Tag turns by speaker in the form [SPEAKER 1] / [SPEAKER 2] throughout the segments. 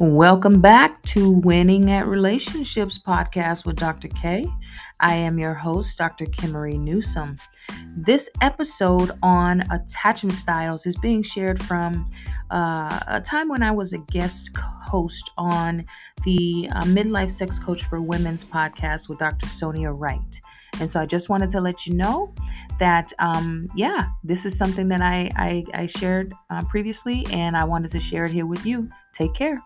[SPEAKER 1] Welcome back to Winning at Relationships podcast with Dr. K. I am your host, Dr. Kimmery Newsom. This episode on attachment styles is being shared from uh, a time when I was a guest host on the uh, Midlife Sex Coach for Women's podcast with Dr. Sonia Wright. And so I just wanted to let you know that, um, yeah, this is something that I, I, I shared uh, previously, and I wanted to share it here with you. Take care.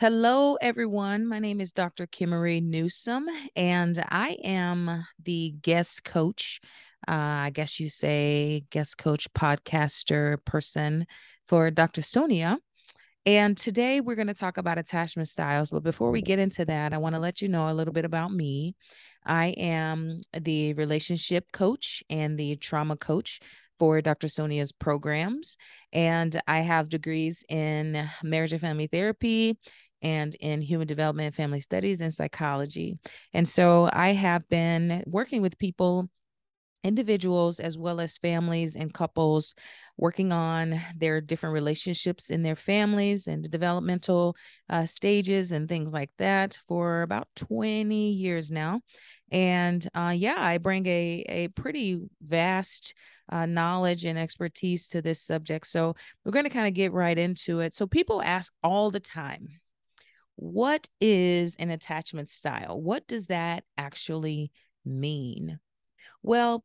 [SPEAKER 1] Hello, everyone. My name is Dr. Kimmery Newsom, and I am the guest coach. Uh, I guess you say guest coach, podcaster person for Dr. Sonia. And today we're going to talk about attachment styles. But before we get into that, I want to let you know a little bit about me. I am the relationship coach and the trauma coach for Dr. Sonia's programs. And I have degrees in marriage and family therapy and in human development, family studies, and psychology. And so I have been working with people individuals as well as families and couples working on their different relationships in their families and the developmental uh, stages and things like that for about 20 years now and uh, yeah i bring a, a pretty vast uh, knowledge and expertise to this subject so we're going to kind of get right into it so people ask all the time what is an attachment style? What does that actually mean? Well,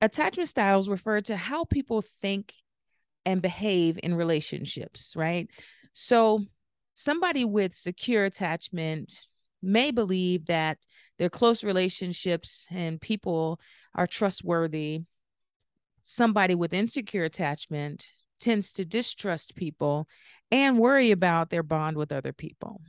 [SPEAKER 1] attachment styles refer to how people think and behave in relationships, right? So, somebody with secure attachment may believe that their close relationships and people are trustworthy. Somebody with insecure attachment tends to distrust people and worry about their bond with other people.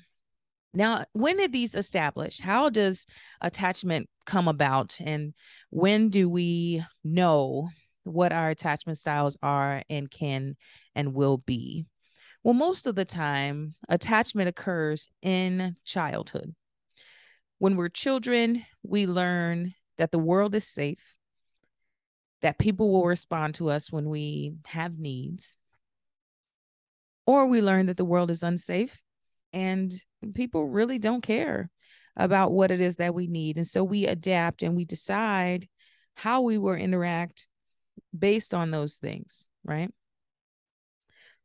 [SPEAKER 1] Now, when did these establish? How does attachment come about? And when do we know what our attachment styles are and can and will be? Well, most of the time, attachment occurs in childhood. When we're children, we learn that the world is safe, that people will respond to us when we have needs, or we learn that the world is unsafe and people really don't care about what it is that we need. And so we adapt and we decide how we will interact based on those things, right?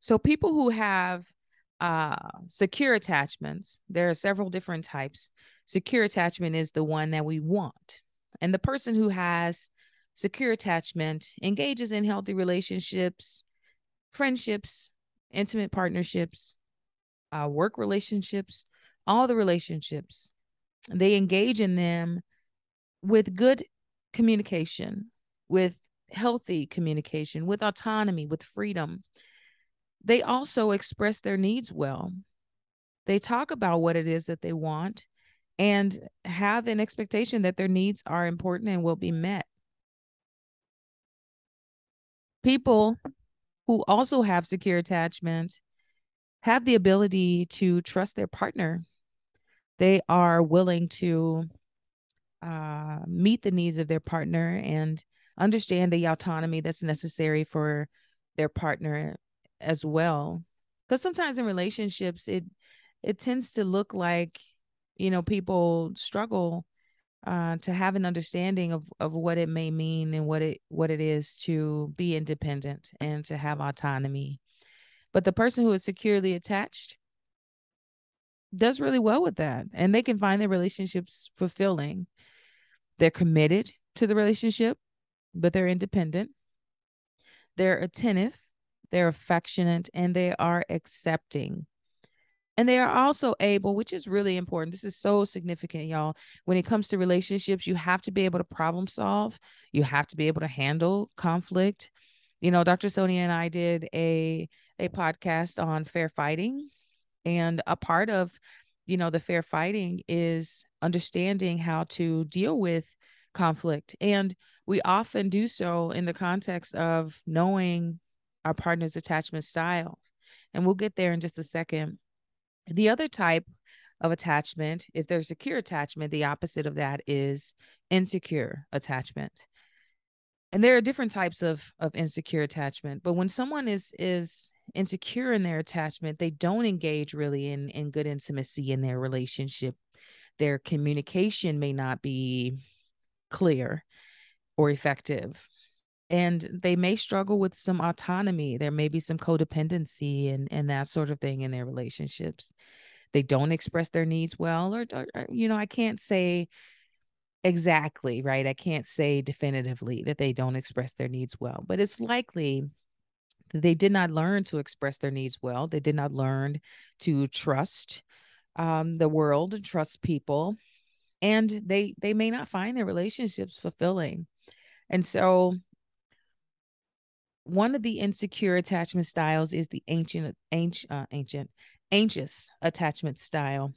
[SPEAKER 1] So people who have uh, secure attachments, there are several different types. Secure attachment is the one that we want. And the person who has secure attachment engages in healthy relationships, friendships, intimate partnerships, uh, work relationships, all the relationships. They engage in them with good communication, with healthy communication, with autonomy, with freedom. They also express their needs well. They talk about what it is that they want and have an expectation that their needs are important and will be met. People who also have secure attachment have the ability to trust their partner. They are willing to uh, meet the needs of their partner and understand the autonomy that's necessary for their partner as well. Because sometimes in relationships, it it tends to look like you know people struggle uh, to have an understanding of of what it may mean and what it what it is to be independent and to have autonomy. But the person who is securely attached does really well with that, and they can find their relationships fulfilling. They're committed to the relationship, but they're independent. They're attentive, they're affectionate, and they are accepting and they are also able, which is really important. This is so significant, y'all. When it comes to relationships, you have to be able to problem solve. You have to be able to handle conflict. You know, Dr. Sonia and I did a a podcast on fair fighting, and a part of, you know, the fair fighting is understanding how to deal with conflict, and we often do so in the context of knowing our partner's attachment styles. And we'll get there in just a second the other type of attachment. If there's secure attachment, the opposite of that is insecure attachment. And there are different types of of insecure attachment, but when someone is is insecure in their attachment, they don't engage really in in good intimacy in their relationship. Their communication may not be clear or effective and they may struggle with some autonomy. There may be some codependency and and that sort of thing in their relationships. They don't express their needs well or, or, or, you know i can't say exactly right? I can't say definitively that they don't express their needs well but it's likely they did not learn to express their needs well they did not learn to trust um, the world and trust people and they they may not find their relationships fulfilling. And so one of the insecure attachment styles is the ancient ancient uh, ancient anxious attachment style.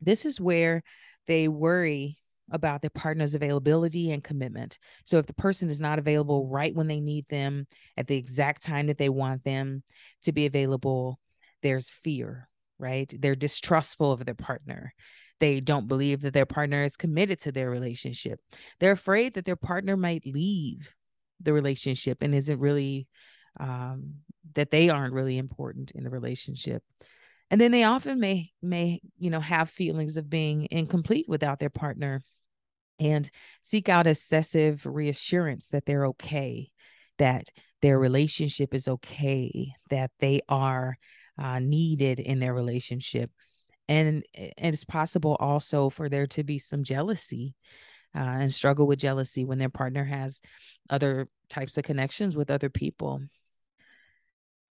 [SPEAKER 1] This is where they worry about their partner's availability and commitment. So if the person is not available right when they need them at the exact time that they want them to be available there's fear right? They're distrustful of their partner. They don't believe that their partner is committed to their relationship. They're afraid that their partner might leave the relationship and isn't really um, that they aren't really important in the relationship. And then they often may may you know have feelings of being incomplete without their partner and seek out excessive reassurance that they're okay that their relationship is okay that they are uh, needed in their relationship. And, and it's possible also for there to be some jealousy uh, and struggle with jealousy when their partner has other types of connections with other people.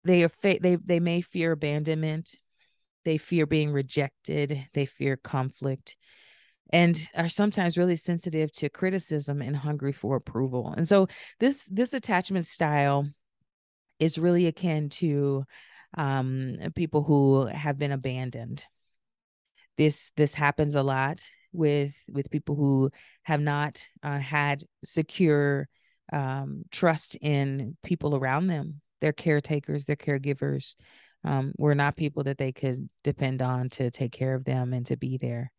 [SPEAKER 1] They are fa- they they may fear abandonment, they fear being rejected, they fear conflict, and are sometimes really sensitive to criticism and hungry for approval. And so this this attachment style is really akin to um, people who have been abandoned. This this happens a lot with with people who have not uh, had secure um, trust in people around them their caretakers their caregivers um, were not people that they could depend on to take care of them and to be there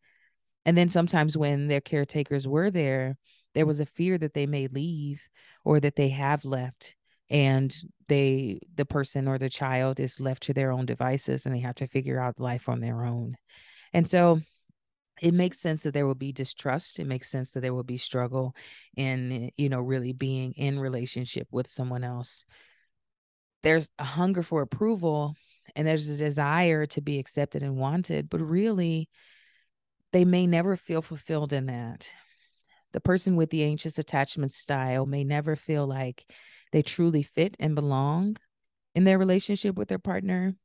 [SPEAKER 1] and then sometimes when their caretakers were there there mm. was a fear that they may leave or that they have left and they the person or the child is left to their own devices and they have to figure out life on their own. And so it makes sense that there will be distrust. It makes sense that there will be struggle in eh, you know really being in relationship with someone else. There's a hunger for approval and there's a desire to be accepted and wanted but really they may never feel fulfilled in that the person with the anxious attachment style may never feel like they truly fit and belong in their relationship with their partner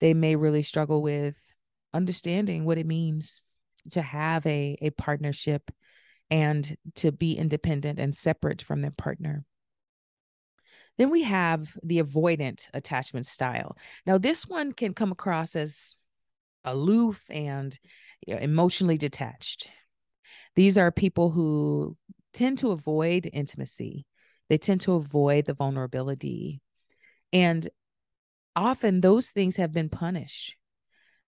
[SPEAKER 1] they may really struggle with understanding what it means to have a, a partnership and to be independent and separate from their partner. Then we have the avoidant attachment style. Now, this one can come across as aloof and you know, emotionally detached. These are people who tend to avoid intimacy, they tend to avoid the vulnerability. And often those things have been punished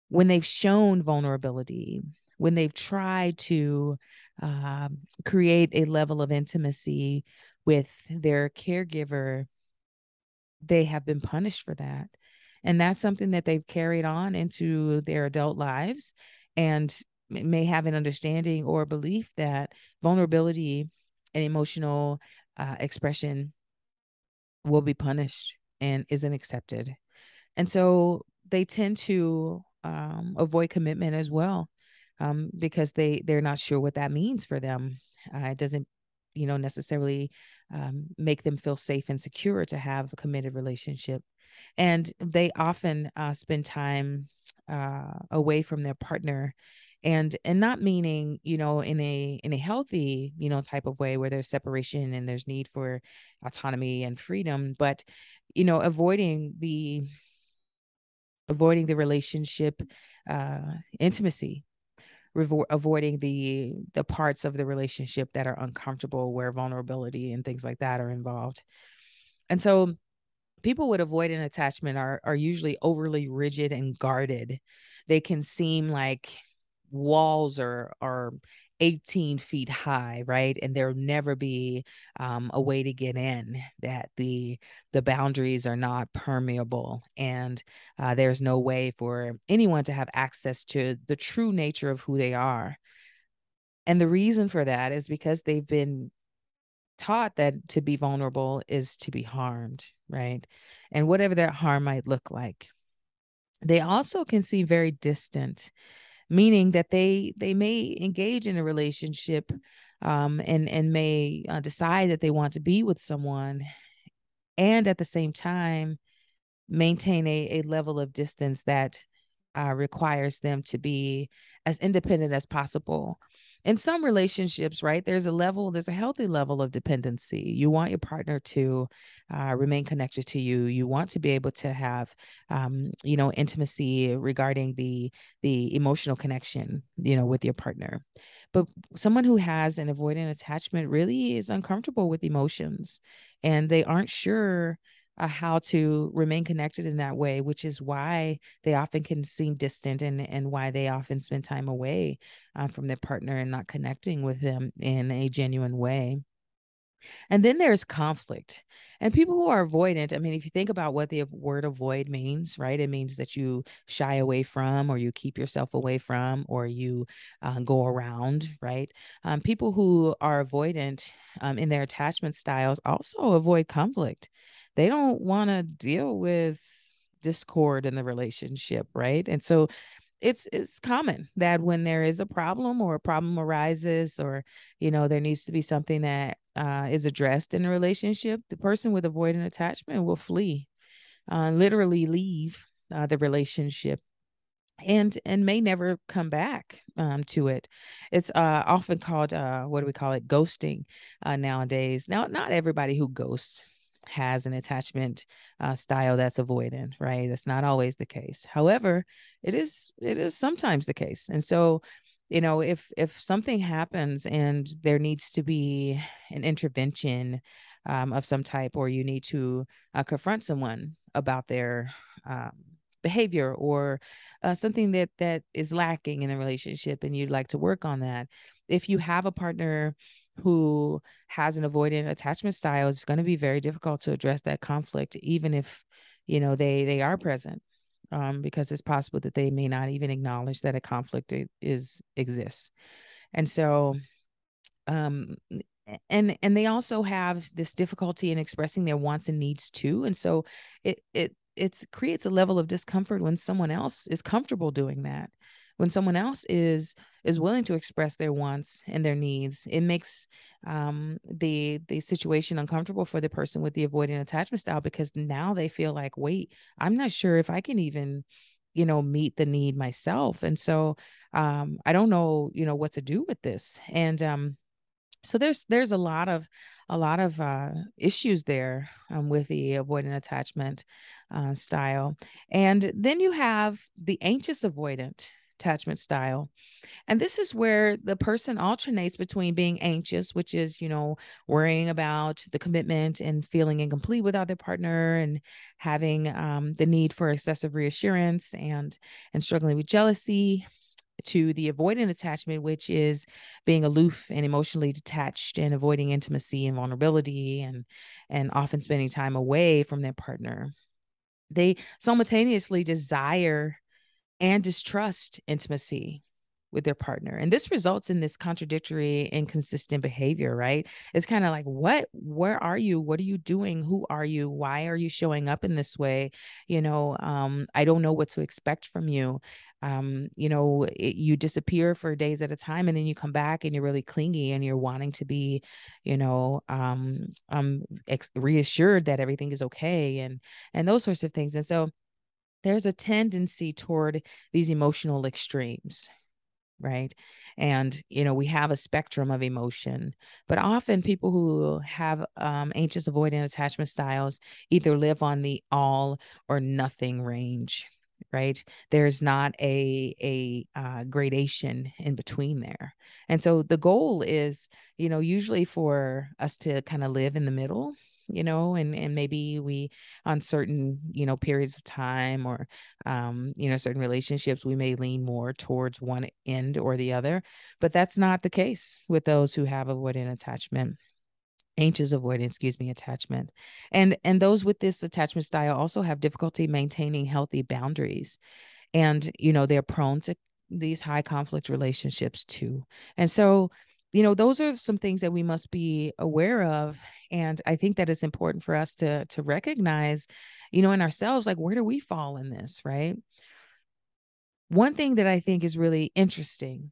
[SPEAKER 1] when they've shown vulnerability, when they've tried to um, create a level of intimacy with their caregiver, they have been punished for that. And that's something that they've carried on into their adult lives and may have an understanding or belief that vulnerability and emotional uh, expression will be punished and isn't accepted. And so they tend to um, avoid commitment as well um, because they they're not sure what that means for them. Uh, it doesn't, you know, necessarily um, make them feel safe and secure to have a committed relationship, and they often uh, spend time uh, away from their partner and and not meaning you know in a in a healthy you know type of way where there's separation and there's need for autonomy and freedom but you know avoiding the avoiding the relationship uh intimacy revo- avoiding the the parts of the relationship that are uncomfortable where vulnerability and things like that are involved and so people with avoidant attachment are are usually overly rigid and guarded. They can seem like walls are are 18 feet high right? And there'll never be um, a way to get in that the the boundaries are not permeable. And uh, there's no way for anyone to have access to the true nature of who they are. And the reason for that is because they've been taught that to be vulnerable is to be harmed right? And whatever that harm might look like. They also can seem very distant meaning that they they may engage in a relationship um, and and may uh, decide that they want to be with someone and at the same time maintain a, a level of distance that uh, requires them to be as independent as possible in some relationships, right, there's a level, there's a healthy level of dependency. You want your partner to uh, remain connected to you. You want to be able to have, um, you know, intimacy regarding the the emotional connection, you know, with your partner. But someone who has an avoidant attachment really is uncomfortable with emotions, and they aren't sure uh, how to remain connected in that way, which is why they often can seem distant and, and why they often spend time away uh, from their partner and not connecting with them in a genuine way. And then there's conflict. And people who are avoidant, I mean, if you think about what the word avoid means, right? It means that you shy away from, or you keep yourself away from, or you uh, go around, right? Um, people who are avoidant um, in their attachment styles also avoid conflict they don't want to deal with discord in the relationship, right? And so it's it's common that when there is a problem or a problem arises or you know there needs to be something that uh, is addressed in a relationship the person with avoidant attachment will flee uh, literally leave uh, the relationship and and may never come back um, to it. It's uh, often called uh, what do we call it? Ghosting uh, nowadays. Now not everybody who ghosts has an attachment uh, style that's avoidant right? That's not always the case. However it is it is sometimes the case. And so you know if if something happens and there needs to be an intervention um, of some type or you need to uh, confront someone about their um, behavior or uh, something that that is lacking in the relationship and you'd like to work on that if you have a partner who has an avoidant attachment style is going to be very difficult to address that conflict even if you know they they are present um, because it's possible that they may not even acknowledge that a conflict is exists. And so um and and they also have this difficulty in expressing their wants and needs too and so it it it creates a level of discomfort when someone else is comfortable doing that when someone else is is willing to express their wants and their needs it makes um, the the situation uncomfortable for the person with the avoidant attachment style because now they feel like wait i'm not sure if i can even you know meet the need myself. And so um, i don't know you know what to do with this. And um, so there's there's a lot of a lot of uh, issues there um, with the avoidant attachment uh, style. And then you have the anxious avoidant attachment style. And this is where the person alternates between being anxious, which is, you know, worrying about the commitment and feeling incomplete without their partner and having um, the need for excessive reassurance and and struggling with jealousy to the avoidant attachment, which is being aloof and emotionally detached and avoiding intimacy and vulnerability and and often spending time away from their partner. They simultaneously desire and distrust intimacy with their partner. And this results in this contradictory, inconsistent behavior, right? It's kind of like, what, where are you? What are you doing? Who are you? Why are you showing up in this way? You know, um, I don't know what to expect from you. Um, you know, it, you disappear for days at a time and then you come back and you're really clingy and you're wanting to be, you know, um, um, ex- reassured that everything is okay and, and those sorts of things. And so, there's a tendency toward these emotional extremes right? And you know we have a spectrum of emotion but often people who have um, anxious avoidant attachment styles either live on the all or nothing range right? There's not a a uh, gradation in between there. And so the goal is you know usually for us to kind of live in the middle you know and and maybe we on certain you know periods of time or um you know certain relationships we may lean more towards one end or the other but that's not the case with those who have avoidant attachment anxious avoidant excuse me attachment. And and those with this attachment style also have difficulty maintaining healthy boundaries and you know they're prone to these high conflict relationships too. And so you know those are some things that we must be aware of and i think that it's important for us to to recognize you know in ourselves like where do we fall in this right one thing that i think is really interesting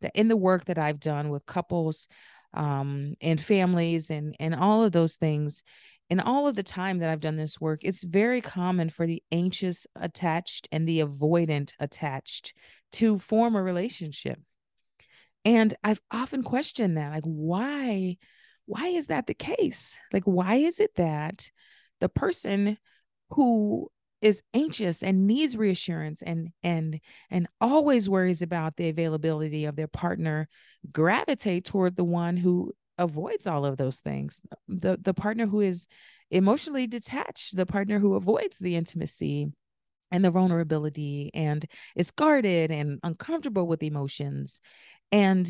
[SPEAKER 1] that in the work that i've done with couples um and families and and all of those things in all of the time that I've done this work, it's very common for the anxious attached and the avoidant attached to form a relationship. And I've often questioned that like why why is that the case? Like why is it that the person who is anxious and needs reassurance and and and always worries about the availability of their partner gravitate toward the one who avoids all of those things the the partner who is emotionally detached the partner who avoids the intimacy and the vulnerability and is guarded and uncomfortable with emotions and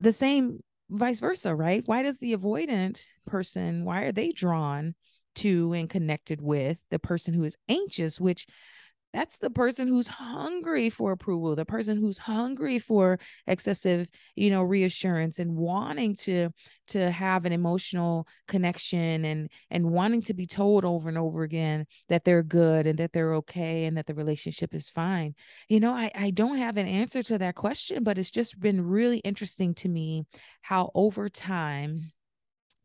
[SPEAKER 1] the same vice versa right? Why does the avoidant person why are they drawn to and connected with the person who is anxious which that's the person who's hungry for approval the person who's hungry for excessive you know reassurance and wanting to to have an emotional connection and and wanting to be told over and over again that they're good and that they're okay and that the relationship is fine. You know i i don't have an answer to that question but it's just been really interesting to me how over time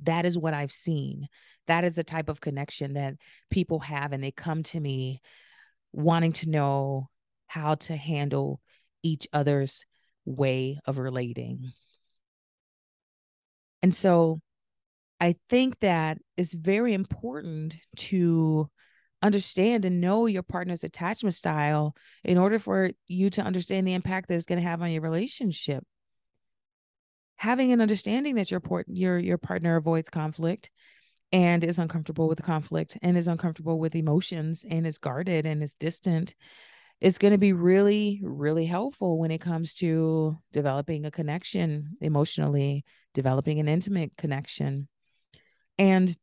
[SPEAKER 1] that is what i've seen. That is the type of connection that people have and they come to me wanting to know how to handle each other's way of relating. And so I think that it's very important to understand and know your partner's attachment style in order for you to understand the impact that it's going to have on your relationship. Having an understanding that your your your partner avoids conflict and is uncomfortable with the conflict and is uncomfortable with emotions and is guarded and is distant is going to be really really helpful when it comes to developing a connection emotionally developing an intimate connection. And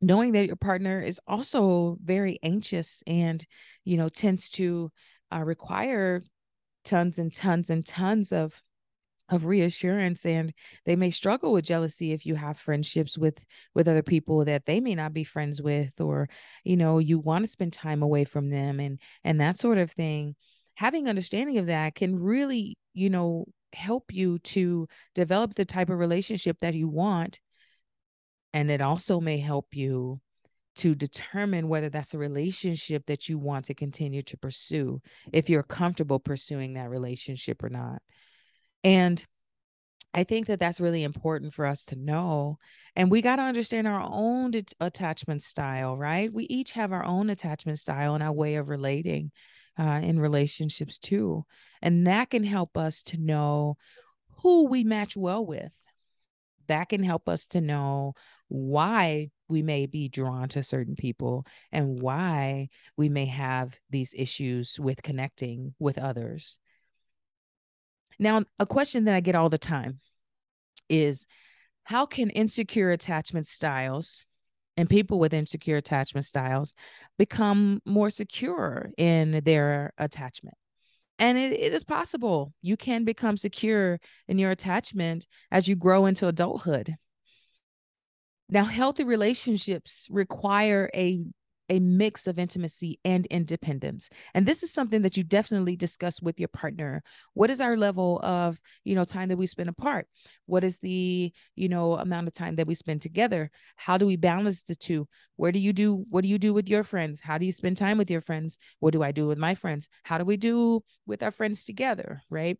[SPEAKER 1] knowing that your partner is also very anxious and you know tends to uh, require tons and tons and tons of of reassurance and they may struggle with jealousy if you have friendships with with other people that they may not be friends with or you know you want to spend time away from them and and that sort of thing. Having understanding of that can really you know help you to develop the type of relationship that you want and it also may help you to determine whether that's a relationship that you want to continue to pursue if you're comfortable pursuing that relationship or not and I think that that's really important for us to know. And we got to understand our own attachment style, right? We each have our own attachment style and our way of relating uh, in relationships too. And that can help us to know who we match well with. That can help us to know why we may be drawn to certain people and why we may have these issues with connecting with others. Now, a question that I get all the time is how can insecure attachment styles and people with insecure attachment styles become more secure in their attachment? And it, it is possible. You can become secure in your attachment as you grow into adulthood. Now, healthy relationships require a a mix of intimacy and independence. And this is something that you definitely discuss with your partner. What is our level of you know time that we spend apart? What is the you know amount of time that we spend together? How do we balance the two? Where do you do what do you do with your friends? How do you spend time with your friends? What do i do with my friends? How do we do with our friends together right?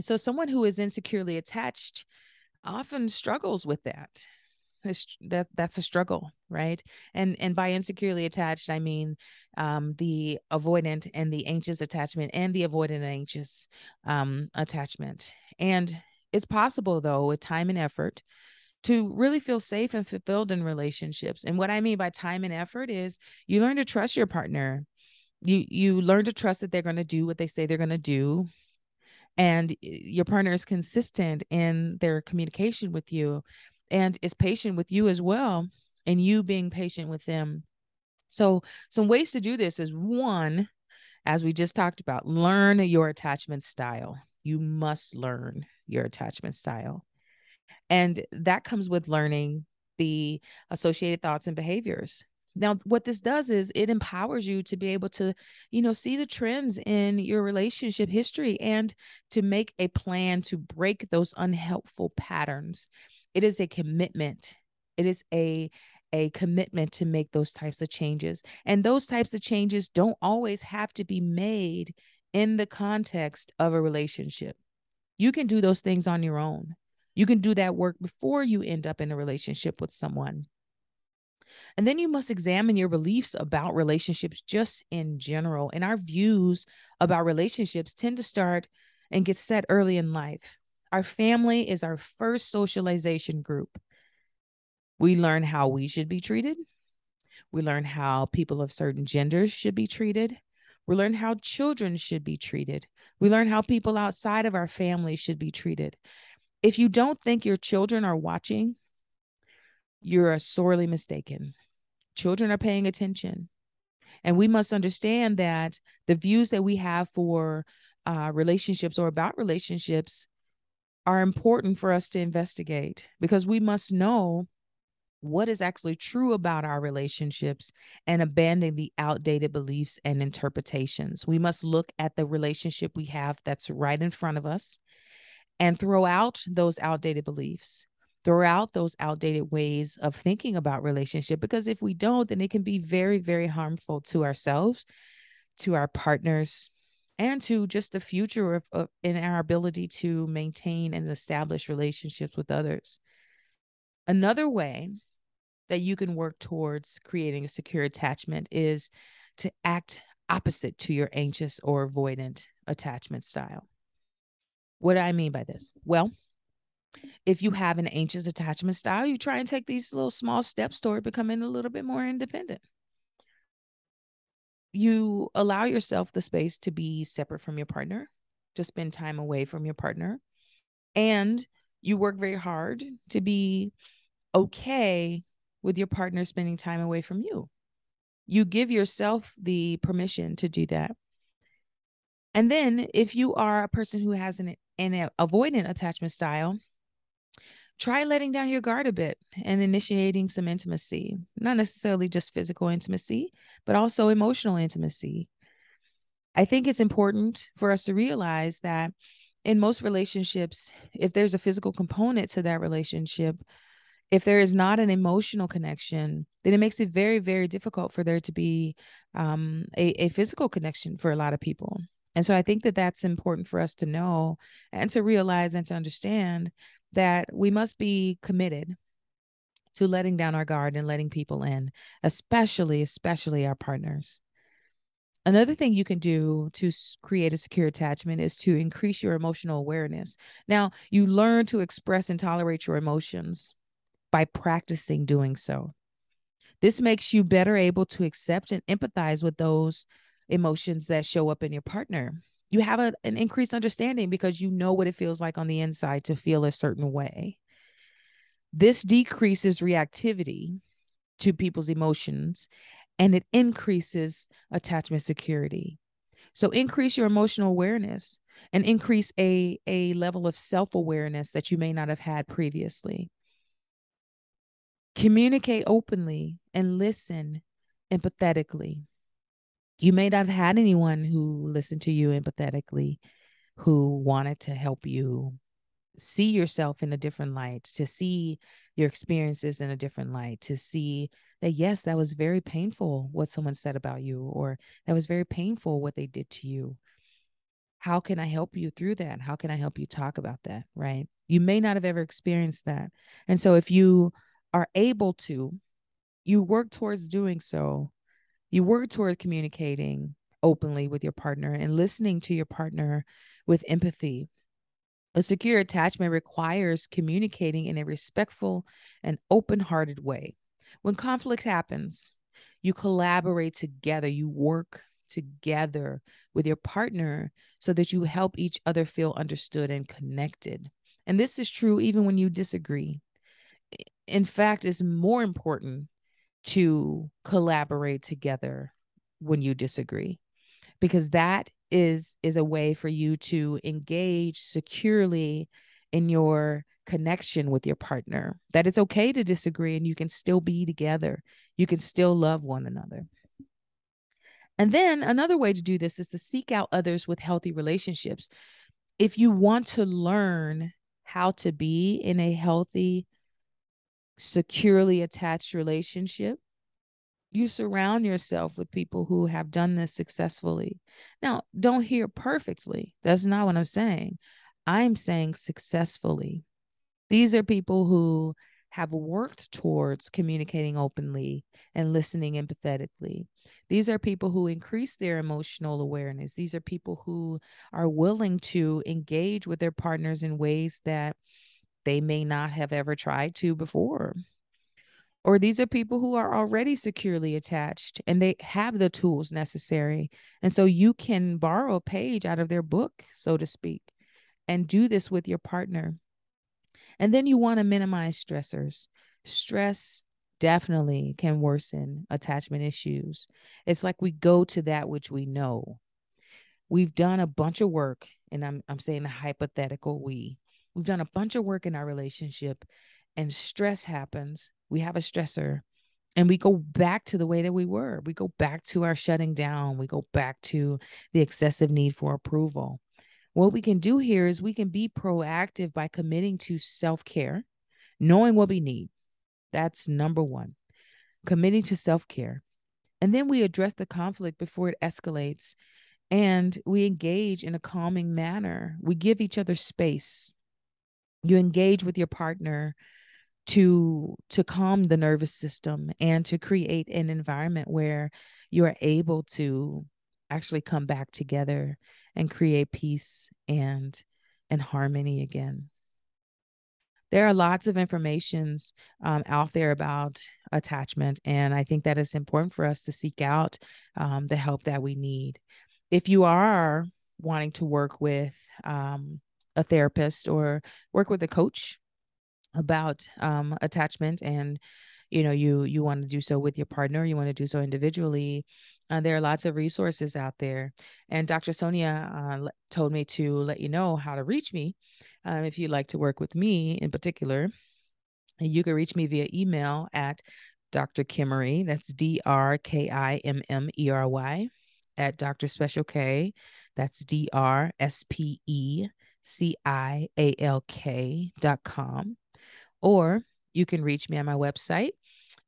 [SPEAKER 1] So someone who is insecurely attached often struggles with that that that's a struggle right and and by insecurely attached i mean um the avoidant and the anxious attachment and the avoidant and anxious um attachment and it's possible though with time and effort to really feel safe and fulfilled in relationships. And what I mean by time and effort is you learn to trust your partner. You you learn to trust that they're going to do what they say they're going to do. And your partner is consistent in their communication with you and is patient with you as well and you being patient with them. So some ways to do this is one as we just talked about, learn your attachment style. You must learn your attachment style. And that comes with learning the associated thoughts and behaviors. Now, what this does is it empowers you to be able to, you know, see the trends in your relationship history and to make a plan to break those unhelpful patterns. It is a commitment. It is a a commitment to make those types of changes. And those types of changes don't always have to be made in the context of a relationship. You can do those things on your own. You can do that work before you end up in a relationship with someone. And then you must examine your beliefs about relationships just in general. And our views about relationships tend to start and get set early in life. Our family is our first socialization group. We learn how we should be treated. We learn how people of certain genders should be treated. We learn how children should be treated. We learn how people outside of our family should be treated. If you don't think your children are watching, you're sorely mistaken. Children are paying attention. And we must understand that the views that we have for uh, relationships or about relationships are important for us to investigate because we must know what is actually true about our relationships and abandon the outdated beliefs and interpretations. We must look at the relationship we have that's right in front of us and throw out those outdated beliefs throw out those outdated ways of thinking about relationship because if we don't then it can be very very harmful to ourselves to our partners and to just the future of, of in our ability to maintain and establish relationships with others another way that you can work towards creating a secure attachment is to act opposite to your anxious or avoidant attachment style what do I mean by this? Well, if you have an anxious attachment style, you try and take these little small steps toward becoming a little bit more independent. You allow yourself the space to be separate from your partner, to spend time away from your partner, and you work very hard to be okay with your partner spending time away from you. You give yourself the permission to do that. And then if you are a person who has an an avoidant attachment style, try letting down your guard a bit and initiating some intimacy, not necessarily just physical intimacy, but also emotional intimacy. I think it's important for us to realize that in most relationships, if there's a physical component to that relationship, if there is not an emotional connection, then it makes it very, very difficult for there to be um, a, a physical connection for a lot of people. And so I think that that's important for us to know and to realize and to understand that we must be committed to letting down our guard and letting people in, especially, especially our partners. Another thing you can do to create a secure attachment is to increase your emotional awareness. Now, you learn to express and tolerate your emotions by practicing doing so. This makes you better able to accept and empathize with those emotions that show up in your partner. You have a, an increased understanding because you know what it feels like on the inside to feel a certain way. This decreases reactivity to people's emotions and it increases attachment security. So increase your emotional awareness and increase a, a level of self-awareness that you may not have had previously. Communicate openly and listen empathetically you may not have had anyone who listened to you empathetically, who wanted to help you see yourself in a different light, to see your experiences in a different light, to see that, yes, that was very painful what someone said about you, or that was very painful what they did to you. How can I help you through that? How can I help you talk about that? Right. You may not have ever experienced that. And so if you are able to, you work towards doing so you work toward communicating openly with your partner and listening to your partner with empathy A secure attachment requires communicating in a respectful and open hearted way. When conflict happens, you collaborate together, you work together with your partner so that you help each other feel understood and connected. And this is true even when you disagree. In fact, it's more important to collaborate together when you disagree. Because that is is a way for you to engage securely in your connection with your partner. That it's okay to disagree and you can still be together. You can still love one another. And then another way to do this is to seek out others with healthy relationships. If you want to learn how to be in a healthy securely attached relationship you surround yourself with people who have done this successfully. Now, don't hear perfectly. That's not what I'm saying. I'm saying successfully. These are people who have worked towards communicating openly and listening empathetically. These are people who increase their emotional awareness. These are people who are willing to engage with their partners in ways that they may not have ever tried to before or these are people who are already securely attached and they have the tools necessary. And so you can borrow a page out of their book, so to speak, and do this with your partner. And then you want to minimize stressors. Stress definitely can worsen attachment issues. It's like we go to that which we know. We've done a bunch of work, and I'm I'm saying the hypothetical we. We've done a bunch of work in our relationship and stress happens we have a stressor and we go back to the way that we were. We go back to our shutting down. We go back to the excessive need for approval. What we can do here is we can be proactive by committing to self care, knowing what we need. That's number one, committing to self care. And then we address the conflict before it escalates and we engage in a calming manner. We give each other space. You engage with your partner to to calm the nervous system and to create an environment where you are able to actually come back together and create peace and and harmony again. There are lots of informations um, out there about attachment and i think that it's important for us to seek out um, the help that we need. If you are wanting to work with um, a therapist or work with a coach about um, attachment and you know you you want to do so with your partner you want to do so individually uh, there are lots of resources out there. And dr sonia uh, told me to let you know how to reach me um, if you'd like to work with me in particular. You can reach me via email at dr kimmery that's d-r-k-i-m-m-e-r-y at dr special k that's d-r-s-p-e-c-i-a-l-k dot com or you can reach me on my website,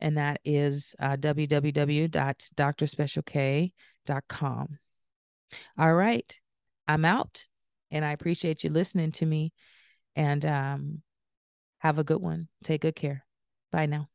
[SPEAKER 1] and that is uh, www.drspecialk.com. All right, I'm out, and I appreciate you listening to me. And um, have a good one. Take good care. Bye now.